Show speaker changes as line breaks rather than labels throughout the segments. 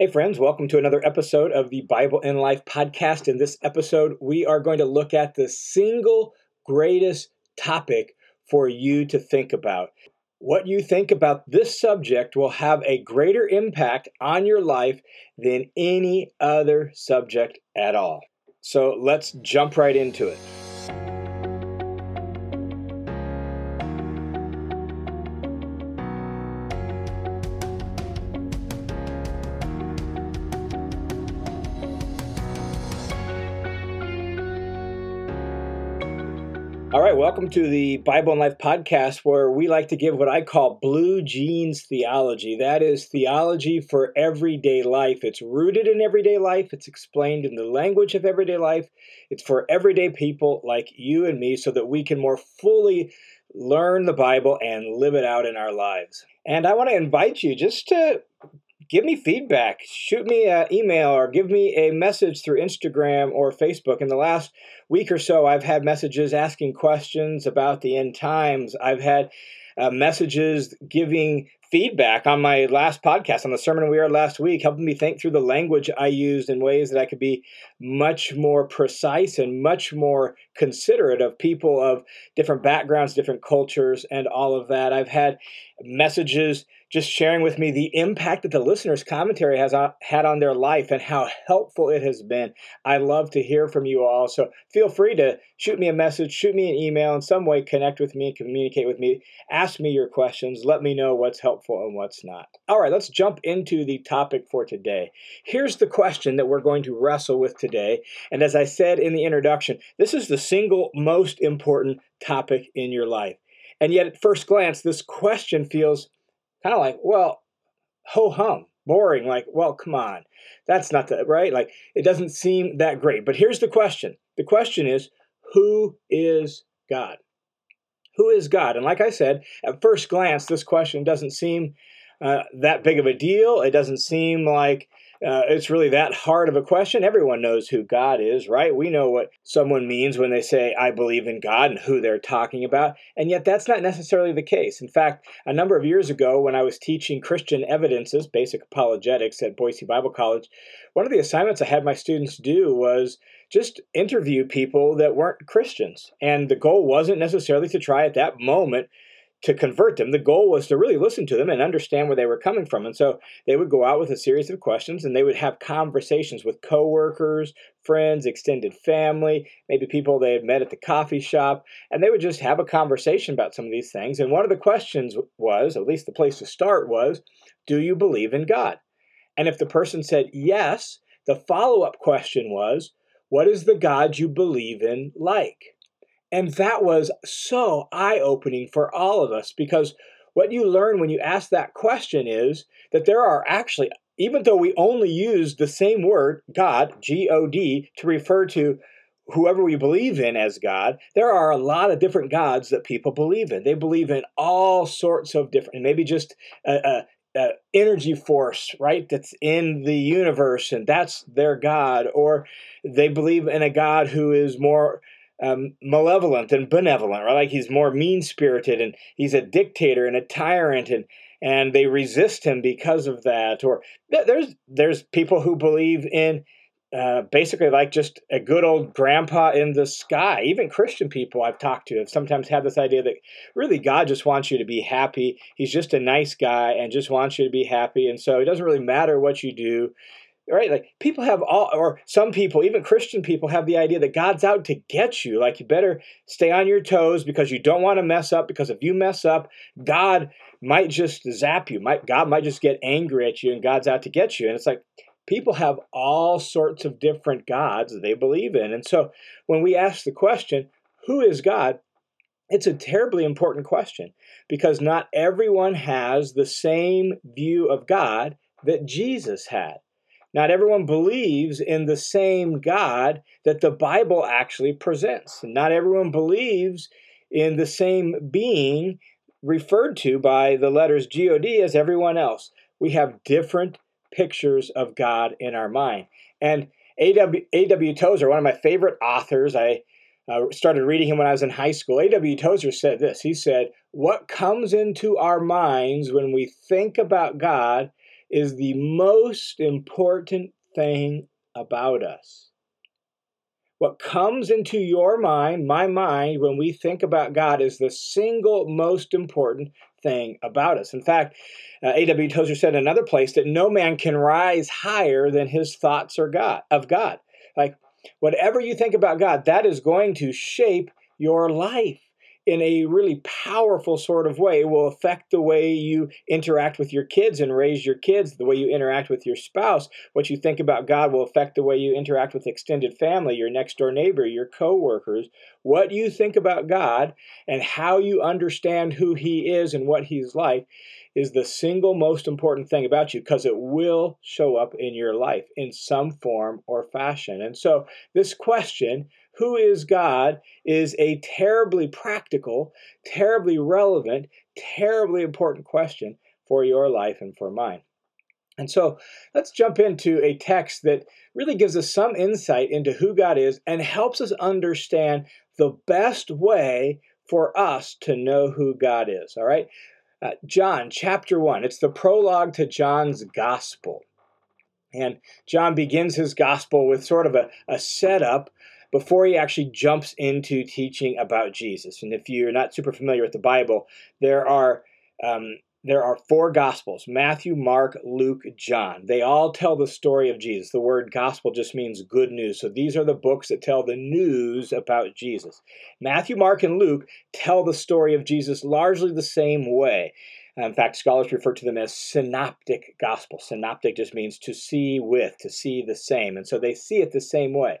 Hey, friends, welcome to another episode of the Bible and Life podcast. In this episode, we are going to look at the single greatest topic for you to think about. What you think about this subject will have a greater impact on your life than any other subject at all. So let's jump right into it. Welcome to the Bible and Life podcast, where we like to give what I call blue jeans theology. That is theology for everyday life. It's rooted in everyday life, it's explained in the language of everyday life. It's for everyday people like you and me so that we can more fully learn the Bible and live it out in our lives. And I want to invite you just to give me feedback. Shoot me an email or give me a message through Instagram or Facebook. In the last week or so, I've had messages asking questions about the end times. I've had uh, messages giving feedback on my last podcast on the sermon we heard last week, helping me think through the language I used in ways that I could be much more precise and much more considerate of people of different backgrounds, different cultures, and all of that. I've had messages just sharing with me the impact that the listener's commentary has had on their life and how helpful it has been. I love to hear from you all. So feel free to shoot me a message, shoot me an email, in some way connect with me, and communicate with me, ask me your questions, let me know what's helpful and what's not. All right, let's jump into the topic for today. Here's the question that we're going to wrestle with today. And as I said in the introduction, this is the single most important topic in your life. And yet, at first glance, this question feels kind of like, well, ho hum, boring. Like, well, come on. That's not the right. Like, it doesn't seem that great. But here's the question the question is, who is God? Who is God? And like I said, at first glance, this question doesn't seem uh, that big of a deal. It doesn't seem like uh, it's really that hard of a question. Everyone knows who God is, right? We know what someone means when they say, I believe in God, and who they're talking about. And yet, that's not necessarily the case. In fact, a number of years ago, when I was teaching Christian evidences, basic apologetics at Boise Bible College, one of the assignments I had my students do was just interview people that weren't Christians. And the goal wasn't necessarily to try at that moment to convert them. The goal was to really listen to them and understand where they were coming from. And so they would go out with a series of questions and they would have conversations with coworkers, friends, extended family, maybe people they had met at the coffee shop, and they would just have a conversation about some of these things. And one of the questions was, at least the place to start was, do you believe in God? And if the person said yes, the follow-up question was, what is the God you believe in like? And that was so eye opening for all of us because what you learn when you ask that question is that there are actually, even though we only use the same word, God, G O D, to refer to whoever we believe in as God, there are a lot of different gods that people believe in. They believe in all sorts of different, maybe just a, a, a, energy force, right? That's in the universe, and that's their God. Or they believe in a God who is more um, malevolent and benevolent, right? Like he's more mean spirited and he's a dictator and a tyrant and and they resist him because of that. Or there's there's people who believe in uh, basically like just a good old grandpa in the sky. Even Christian people I've talked to have sometimes had this idea that really God just wants you to be happy. He's just a nice guy and just wants you to be happy. And so it doesn't really matter what you do right? Like people have all, or some people, even Christian people, have the idea that God's out to get you. Like you better stay on your toes because you don't want to mess up. Because if you mess up, God might just zap you. Might God might just get angry at you, and God's out to get you. And it's like people have all sorts of different gods that they believe in. And so when we ask the question, "Who is God?" It's a terribly important question because not everyone has the same view of God that Jesus had. Not everyone believes in the same God that the Bible actually presents. Not everyone believes in the same being referred to by the letters God as everyone else. We have different pictures of God in our mind. And A.W. A.W. Tozer, one of my favorite authors, I uh, started reading him when I was in high school. A.W. Tozer said this He said, What comes into our minds when we think about God is the most important thing about us. What comes into your mind, my mind, when we think about God is the single most important thing about us. In fact, uh, A.W. Tozer said in another place that no man can rise higher than his thoughts are God of God. Like whatever you think about God, that is going to shape your life in a really powerful sort of way. It will affect the way you interact with your kids and raise your kids, the way you interact with your spouse. What you think about God will affect the way you interact with extended family, your next door neighbor, your coworkers. What you think about God and how you understand who He is and what He's like is the single most important thing about you because it will show up in your life in some form or fashion. And so, this question who is God is a terribly practical, terribly relevant, terribly important question for your life and for mine. And so let's jump into a text that really gives us some insight into who God is and helps us understand the best way for us to know who God is. All right? Uh, John chapter 1, it's the prologue to John's gospel. And John begins his gospel with sort of a, a setup before he actually jumps into teaching about Jesus. And if you're not super familiar with the Bible, there are um, there are four gospels Matthew, Mark, Luke, John. They all tell the story of Jesus. The word gospel just means good news. So these are the books that tell the news about Jesus. Matthew, Mark, and Luke tell the story of Jesus largely the same way. In fact, scholars refer to them as synoptic gospel. Synoptic just means to see with, to see the same. And so they see it the same way.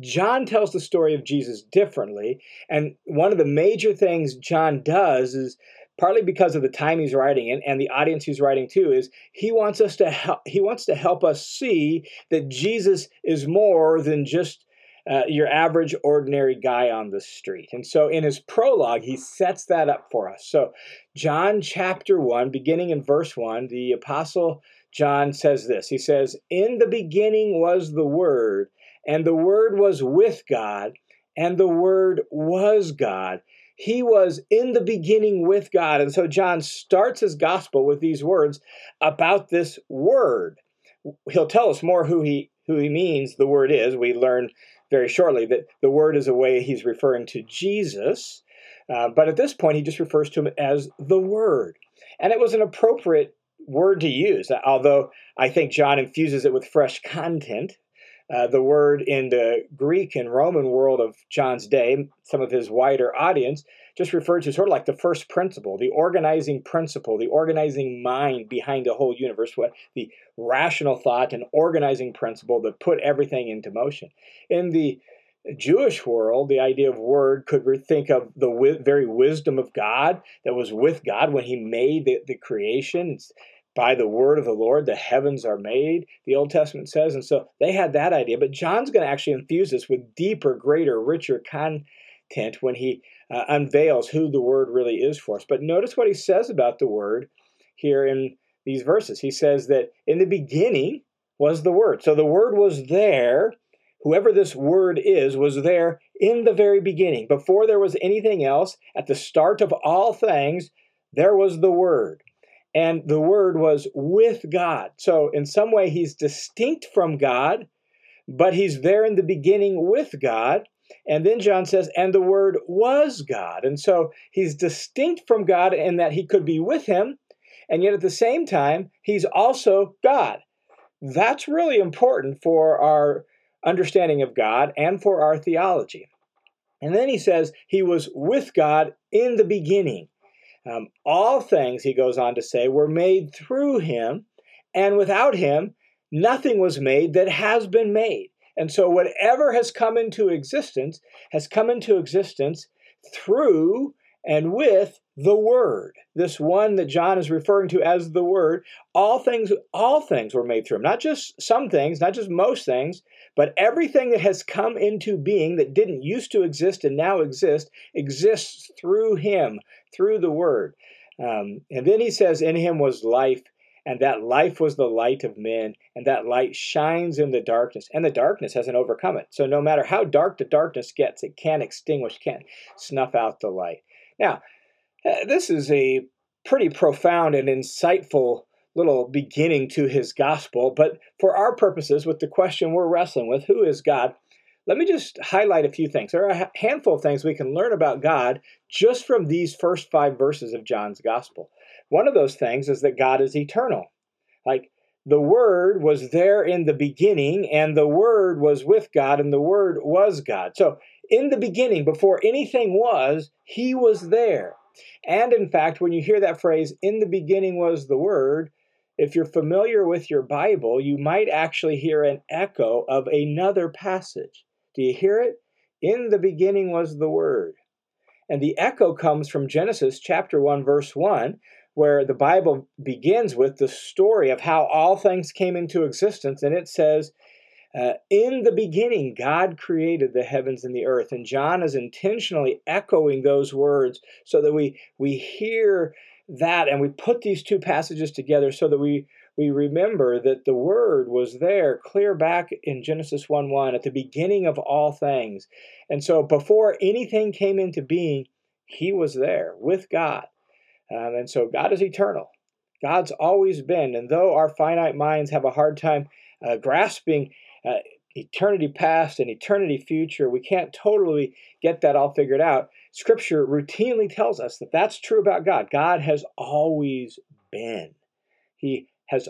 John tells the story of Jesus differently. And one of the major things John does is partly because of the time he's writing in and the audience he's writing to is he wants us to help he wants to help us see that Jesus is more than just uh, your average ordinary guy on the street. And so in his prologue, he sets that up for us. So, John chapter 1, beginning in verse 1, the apostle John says this He says, In the beginning was the Word, and the Word was with God, and the Word was God. He was in the beginning with God. And so John starts his gospel with these words about this Word. He'll tell us more who he who he means the word is. We learn very shortly that the word is a way he's referring to Jesus. Uh, but at this point, he just refers to him as the Word. And it was an appropriate word to use, although I think John infuses it with fresh content. Uh, the word in the Greek and Roman world of John's day, some of his wider audience, just referred to sort of like the first principle, the organizing principle, the organizing mind behind the whole universe, what the rational thought and organizing principle that put everything into motion. In the Jewish world, the idea of word could think of the very wisdom of God that was with God when He made the, the by the word of the Lord, the heavens are made, the Old Testament says. And so they had that idea. But John's going to actually infuse this with deeper, greater, richer content when he uh, unveils who the word really is for us. But notice what he says about the word here in these verses. He says that in the beginning was the word. So the word was there. Whoever this word is was there in the very beginning. Before there was anything else, at the start of all things, there was the word and the Word was with God. So, in some way, he's distinct from God, but he's there in the beginning with God. And then John says, and the Word was God. And so he's distinct from God in that he could be with him, and yet at the same time, he's also God. That's really important for our understanding of God and for our theology. And then he says, he was with God in the beginning. Um, all things, he goes on to say, were made through him, and without him, nothing was made that has been made. And so, whatever has come into existence has come into existence through and with the Word. This one that John is referring to as the Word. All things, all things were made through him. Not just some things, not just most things, but everything that has come into being that didn't used to exist and now exist exists through him, through the Word. Um, and then he says, In him was life, and that life was the light of men, and that light shines in the darkness, and the darkness hasn't overcome it. So no matter how dark the darkness gets, it can't extinguish, can't snuff out the light. Now, uh, this is a pretty profound and insightful little beginning to his gospel. But for our purposes, with the question we're wrestling with, who is God? Let me just highlight a few things. There are a handful of things we can learn about God just from these first five verses of John's gospel. One of those things is that God is eternal. Like the Word was there in the beginning, and the Word was with God, and the Word was God. So, in the beginning, before anything was, He was there. And in fact, when you hear that phrase, in the beginning was the Word, if you're familiar with your Bible, you might actually hear an echo of another passage. Do you hear it? In the beginning was the Word. And the echo comes from Genesis chapter 1, verse 1, where the Bible begins with the story of how all things came into existence. And it says, uh, In the beginning, God created the heavens and the earth. And John is intentionally echoing those words so that we, we hear that and we put these two passages together so that we, we remember that the Word was there clear back in Genesis 1 1 at the beginning of all things. And so before anything came into being, He was there with God. Um, and so God is eternal. God's always been. And though our finite minds have a hard time uh, grasping uh, eternity past and eternity future, we can't totally get that all figured out. Scripture routinely tells us that that's true about God. God has always been. He has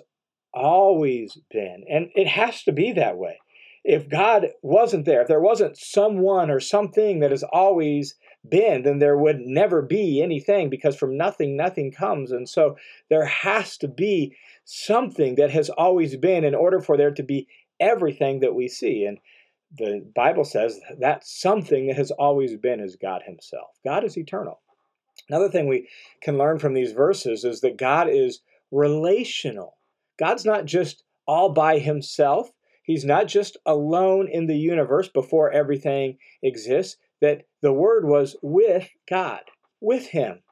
always been. And it has to be that way. If God wasn't there, if there wasn't someone or something that has always been, then there would never be anything because from nothing, nothing comes. And so there has to be something that has always been in order for there to be everything that we see. And the Bible says that something that has always been is God Himself. God is eternal. Another thing we can learn from these verses is that God is relational. God's not just all by Himself. He's not just alone in the universe before everything exists that the Word was with God, with Him,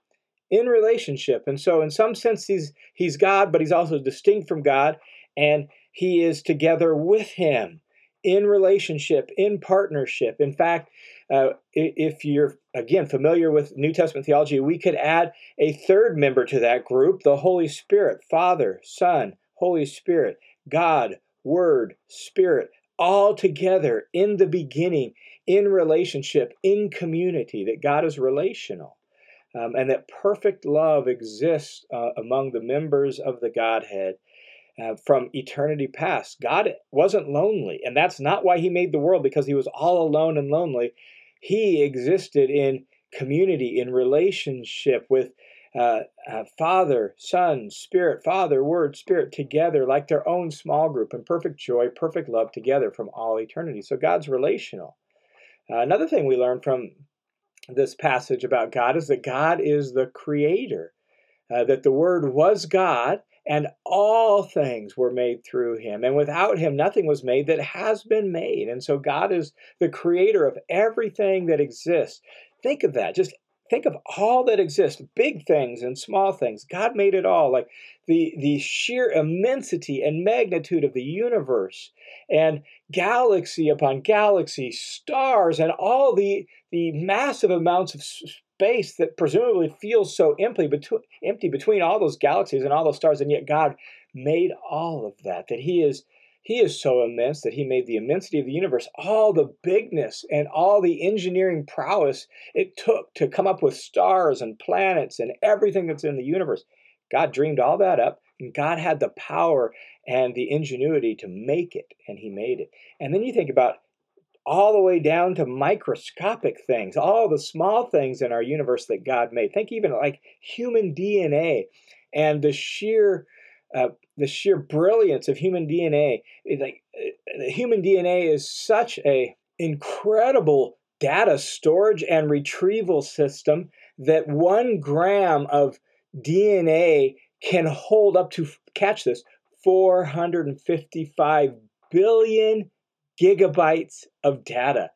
in relationship. And so, in some sense, He's, he's God, but He's also distinct from God, and He is together with Him in relationship, in partnership. In fact, uh, if you're again familiar with New Testament theology, we could add a third member to that group the Holy Spirit, Father, Son, Holy Spirit, God, Word, Spirit, all together in the beginning, in relationship, in community, that God is relational. Um, and that perfect love exists uh, among the members of the Godhead uh, from eternity past. God wasn't lonely, and that's not why He made the world, because He was all alone and lonely. He existed in community, in relationship with uh, uh, Father, Son, Spirit, Father, Word, Spirit together like their own small group in perfect joy, perfect love together from all eternity. So God's relational. Uh, another thing we learn from this passage about God is that God is the creator, uh, that the Word was God, and all things were made through him. And without him, nothing was made that has been made. And so God is the creator of everything that exists. Think of that. Just think of all that exists big things and small things god made it all like the the sheer immensity and magnitude of the universe and galaxy upon galaxy stars and all the the massive amounts of space that presumably feels so empty between empty between all those galaxies and all those stars and yet god made all of that that he is he is so immense that he made the immensity of the universe, all the bigness and all the engineering prowess it took to come up with stars and planets and everything that's in the universe. God dreamed all that up, and God had the power and the ingenuity to make it, and he made it. And then you think about all the way down to microscopic things, all the small things in our universe that God made. Think even like human DNA and the sheer uh, the sheer brilliance of human DNA. Like uh, human DNA is such a incredible data storage and retrieval system that one gram of DNA can hold up to catch this 455 billion gigabytes of data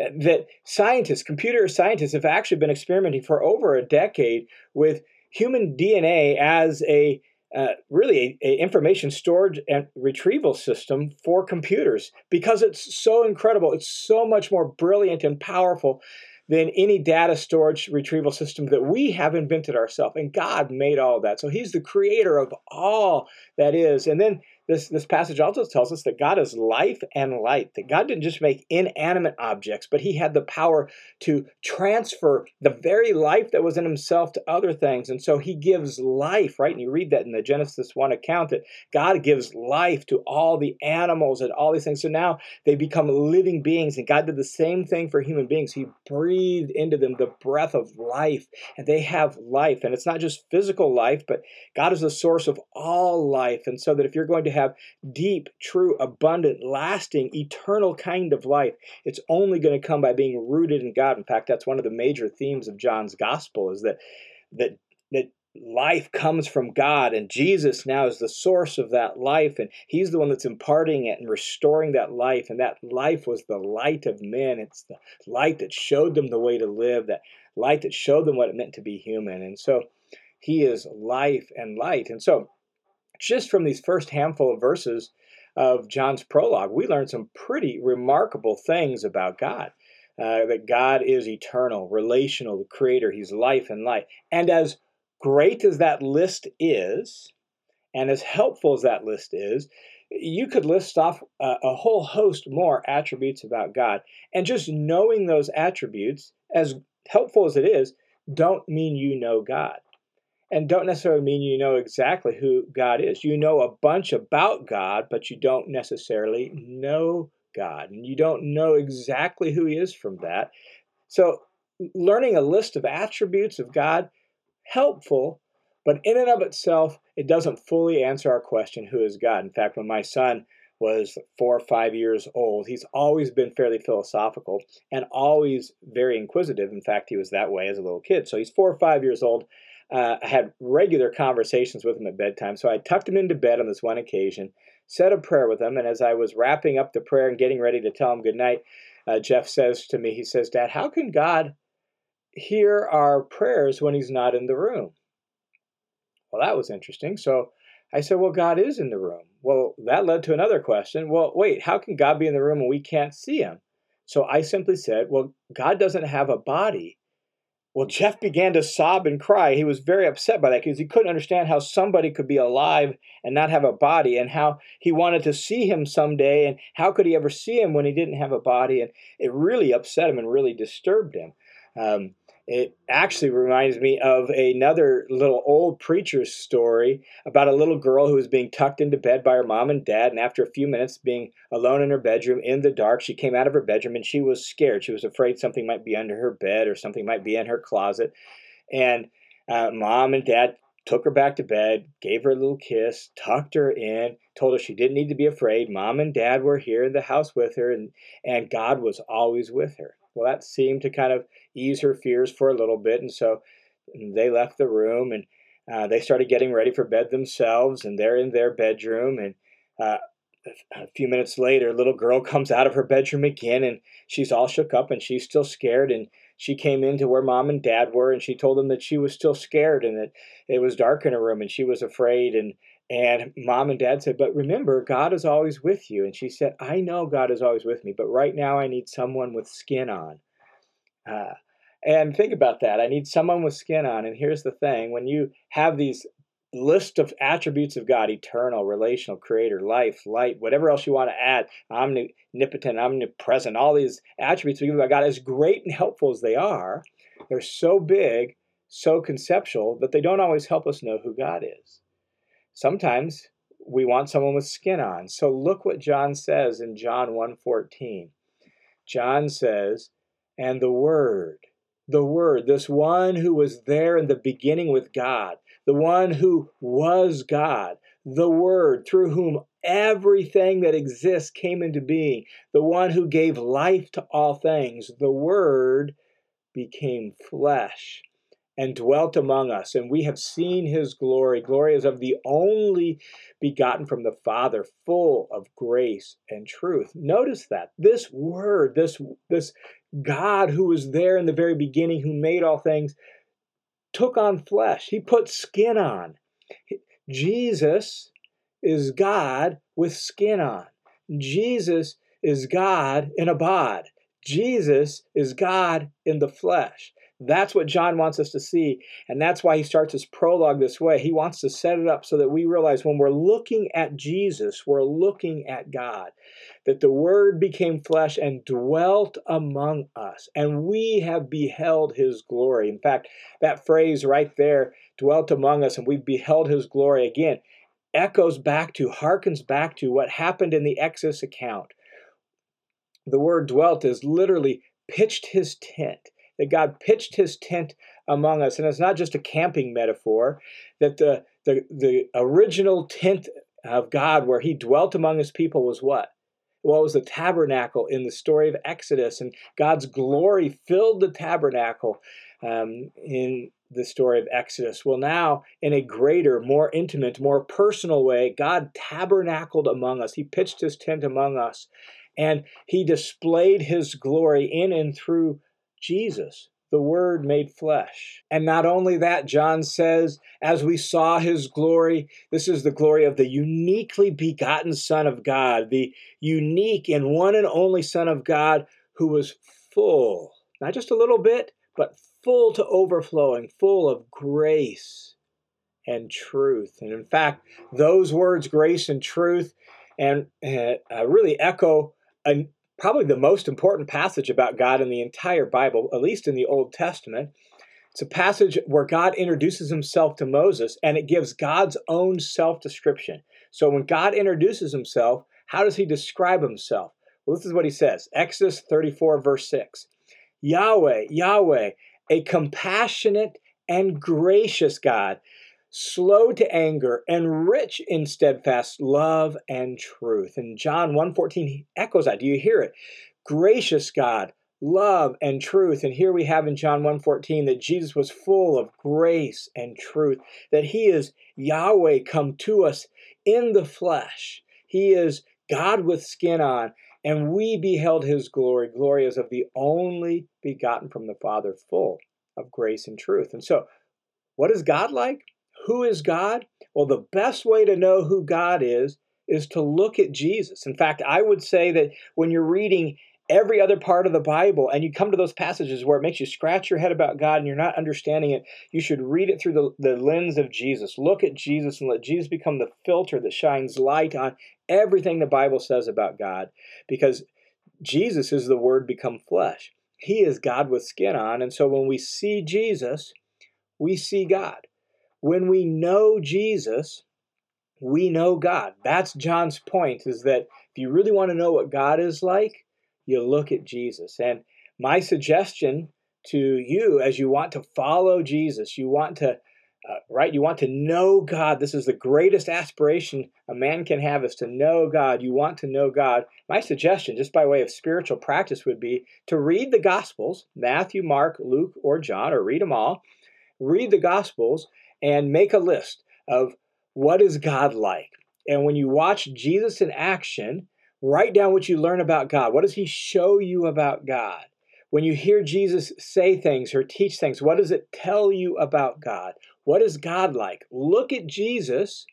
uh, that scientists, computer scientists, have actually been experimenting for over a decade with human DNA as a uh, really a, a, information storage and retrieval system for computers because it's so incredible. It's so much more brilliant and powerful than any data storage retrieval system that we have invented ourselves. And God made all that. So He's the creator of all that is. And then this, this passage also tells us that God is life and light, that God didn't just make inanimate objects, but He had the power to transfer the very life that was in Himself to other things. And so He gives life, right? And you read that in the Genesis 1 account that God gives life to all the animals and all these things. So now they become living beings, and God did the same thing for human beings. He breathed into them the breath of life, and they have life. And it's not just physical life, but God is the source of all life. And so that if you're going to have deep, true, abundant, lasting, eternal kind of life, it's only going to come by being rooted in God. In fact, that's one of the major themes of John's gospel is that that that life comes from God, and Jesus now is the source of that life, and He's the one that's imparting it and restoring that life. And that life was the light of men. It's the light that showed them the way to live, that light that showed them what it meant to be human. And so He is life and light. And so just from these first handful of verses of John's prologue, we learn some pretty remarkable things about God. Uh, that God is eternal, relational, the creator, He's life and light. And as great as that list is, and as helpful as that list is, you could list off a, a, whole host more attributes about God. And just knowing those attributes, as helpful as it is, don't mean you know God and don't necessarily mean you know exactly who God is. You know a bunch about God, but you don't necessarily know God, and you don't know exactly who He is from that. So, learning a list of attributes of God helpful, but in and of itself, it doesn't fully answer our question, who is God? In fact, when my son was four or five years old, he's always been fairly philosophical and always very inquisitive. In fact, he was that way as a little kid. So he's four or five years old uh, I had regular conversations with him at bedtime. So I tucked him into bed on this one occasion, said a prayer with him, and as I was wrapping up the prayer and getting ready to tell him good night, uh, Jeff says to me, he says, Dad, how can God hear our prayers when he's not in the room? Well, that was interesting. So I said, Well, God is in the room. Well, that led to another question. Well, wait, how can God be in the room and we can't see him? So I simply said, Well, God doesn't have a body. Well, Jeff began to sob and cry. He was very upset by that because he couldn't understand how somebody could be alive and not have a body, and how he wanted to see him someday, and how could he ever see him when he didn't have a body? And it really upset him and really disturbed him. Um, it actually reminds me of another little old preacher's story about a little girl who was being tucked into bed by her mom and dad. And after a few minutes being alone in her bedroom in the dark, she came out of her bedroom and she was scared. She was afraid something might be under her bed or something might be in her closet. And uh, mom and dad took her back to bed, gave her a little kiss, tucked her in, told her she didn't need to be afraid. Mom and dad were here in the house with her, and, and God was always with her. Well, that seemed to kind of ease her fears for a little bit. And so they left the room and uh, they started getting ready for bed themselves. And they're in their bedroom. And uh, a few minutes later, a little girl comes out of her bedroom again and she's all shook up and she's still scared. And she came into where mom and dad were and she told them that she was still scared and that it was dark in her room and she was afraid. And and mom and dad said, But remember, God is always with you. And she said, I know God is always with me, but right now I need someone with skin on. Uh, and think about that. I need someone with skin on. And here's the thing when you have these list of attributes of God eternal, relational, creator, life, light, whatever else you want to add, omnipotent, omnipresent, all these attributes we give about God, as great and helpful as they are, they're so big, so conceptual that they don't always help us know who God is. Sometimes we want someone with skin on. So look what John says in John 1:14. John says, "And the word, the word, this one who was there in the beginning with God, the one who was God, the word through whom everything that exists came into being, the one who gave life to all things, the word became flesh and dwelt among us, and we have seen his glory. Glory is of the only begotten from the Father, full of grace and truth. Notice that this word, this, this God who was there in the very beginning, who made all things, took on flesh. He put skin on. Jesus is God with skin on. Jesus is God in a bod. Jesus is God in the flesh. That's what John wants us to see. And that's why he starts his prologue this way. He wants to set it up so that we realize when we're looking at Jesus, we're looking at God. That the Word became flesh and dwelt among us, and we have beheld his glory. In fact, that phrase right there, dwelt among us, and we've beheld his glory again, echoes back to, harkens back to what happened in the Exodus account. The word dwelt is literally pitched his tent that God pitched his tent among us. And it's not just a camping metaphor, that the, the, the original tent of God where he dwelt among his people was what? Well, it was the tabernacle in the story of Exodus, and God's glory filled the tabernacle um, in the story of Exodus. Well, now, in a greater, more intimate, more personal way, God tabernacled among us. He pitched his tent among us, and he displayed his glory in and through Jesus, the Word made flesh. And not only that, John says, as we saw his glory, this is the glory of the uniquely begotten Son of God, the unique and one and only Son of God who was full, not just a little bit, but full to overflowing, full of grace and truth. And in fact, those words, grace and truth, and uh, really echo a, probably the most important passage about God in the entire Bible, at least in the Old Testament. It's a passage where God introduces himself to Moses and it gives God's own self description. So when God introduces himself, how does he describe himself? Well, this is what he says Exodus 34, verse 6 Yahweh, Yahweh, a compassionate and gracious God slow to anger and rich in steadfast love and truth. And John 1:14 echoes that. Do you hear it? Gracious God, love and truth. And here we have in John 1:14 that Jesus was full of grace and truth, that he is Yahweh come to us in the flesh. He is God with skin on, and we beheld his glory, glory as of the only begotten from the Father, full of grace and truth. And so, what is God like? Who is God? Well, the best way to know who God is is to look at Jesus. In fact, I would say that when you're reading every other part of the Bible and you come to those passages where it makes you scratch your head about God and you're not understanding it, you should read it through the, the lens of Jesus. Look at Jesus and let Jesus become the filter that shines light on everything the Bible says about God because Jesus is the Word become flesh. He is God with skin on. And so when we see Jesus, we see God. When we know Jesus, we know God. That's John's point is that if you really want to know what God is like, you look at Jesus. And my suggestion to you as you want to follow Jesus, you want to uh, right? You want to know God. This is the greatest aspiration a man can have is to know God. You want to know God. My suggestion, just by way of spiritual practice, would be to read the Gospels Matthew, Mark, Luke, or John, or read them all. Read the Gospels and make a list of what is God like. And when you watch Jesus in action, write down what you learn about God. What does he show you about God? When you hear Jesus say things or teach things, what does it tell you about God? What is God like? Look at Jesus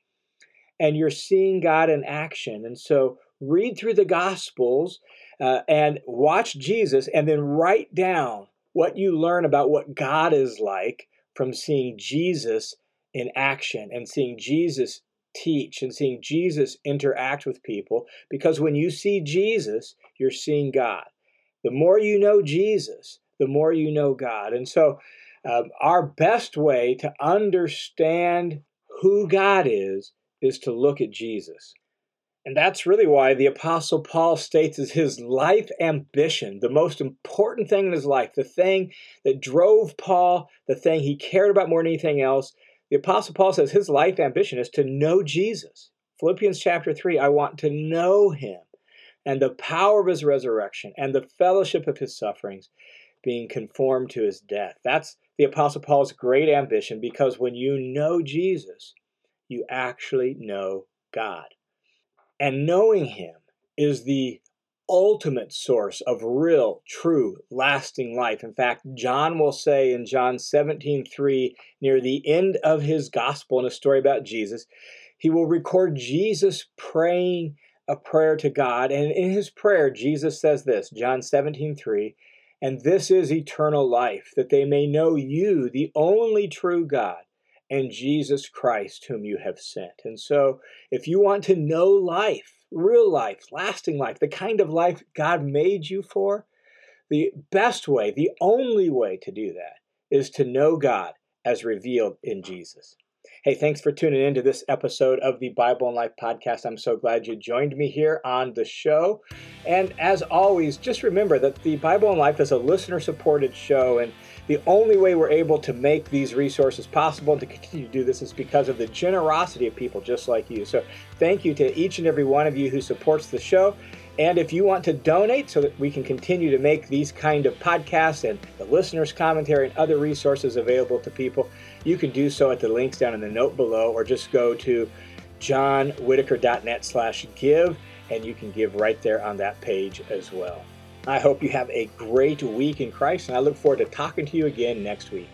and you're seeing God in action. And so read through the Gospels uh, and watch Jesus and then write down what you learn about what God is like from seeing Jesus in action and seeing Jesus teach and seeing Jesus interact with people because when you see Jesus, you're seeing God. The more you know Jesus, the more you know God. And so, um, our best way to understand who God is is to look at Jesus. And that's really why the Apostle Paul states as his life ambition, the most important thing in his life, the thing that drove Paul, the thing he cared about more than anything else. The Apostle Paul says his life ambition is to know Jesus. Philippians chapter 3 I want to know him and the power of his resurrection and the fellowship of his sufferings, being conformed to his death. That's the Apostle Paul's great ambition because when you know Jesus, you actually know God. And knowing him is the ultimate source of real, true, lasting life. In fact, John will say in John 17 3, near the end of his gospel in a story about Jesus, he will record Jesus praying a prayer to God. And in his prayer, Jesus says this John 17, 3, and this is eternal life, that they may know you, the only true God, and Jesus Christ, whom you have sent. And so, if you want to know life, real life, lasting life, the kind of life God made you for, the best way, the only way to do that is to know God as revealed in Jesus. Hey, thanks for tuning in to this episode of the Bible and Life podcast. I'm so glad you joined me here on the show. And as always, just remember that the Bible and Life is a listener supported show. And the only way we're able to make these resources possible and to continue to do this is because of the generosity of people just like you. So thank you to each and every one of you who supports the show. And if you want to donate so that we can continue to make these kind of podcasts and the listeners' commentary and other resources available to people, you can do so at the links down in the note below or just go to johnwhittaker.net slash give and you can give right there on that page as well. I hope you have a great week in Christ and I look forward to talking to you again next week.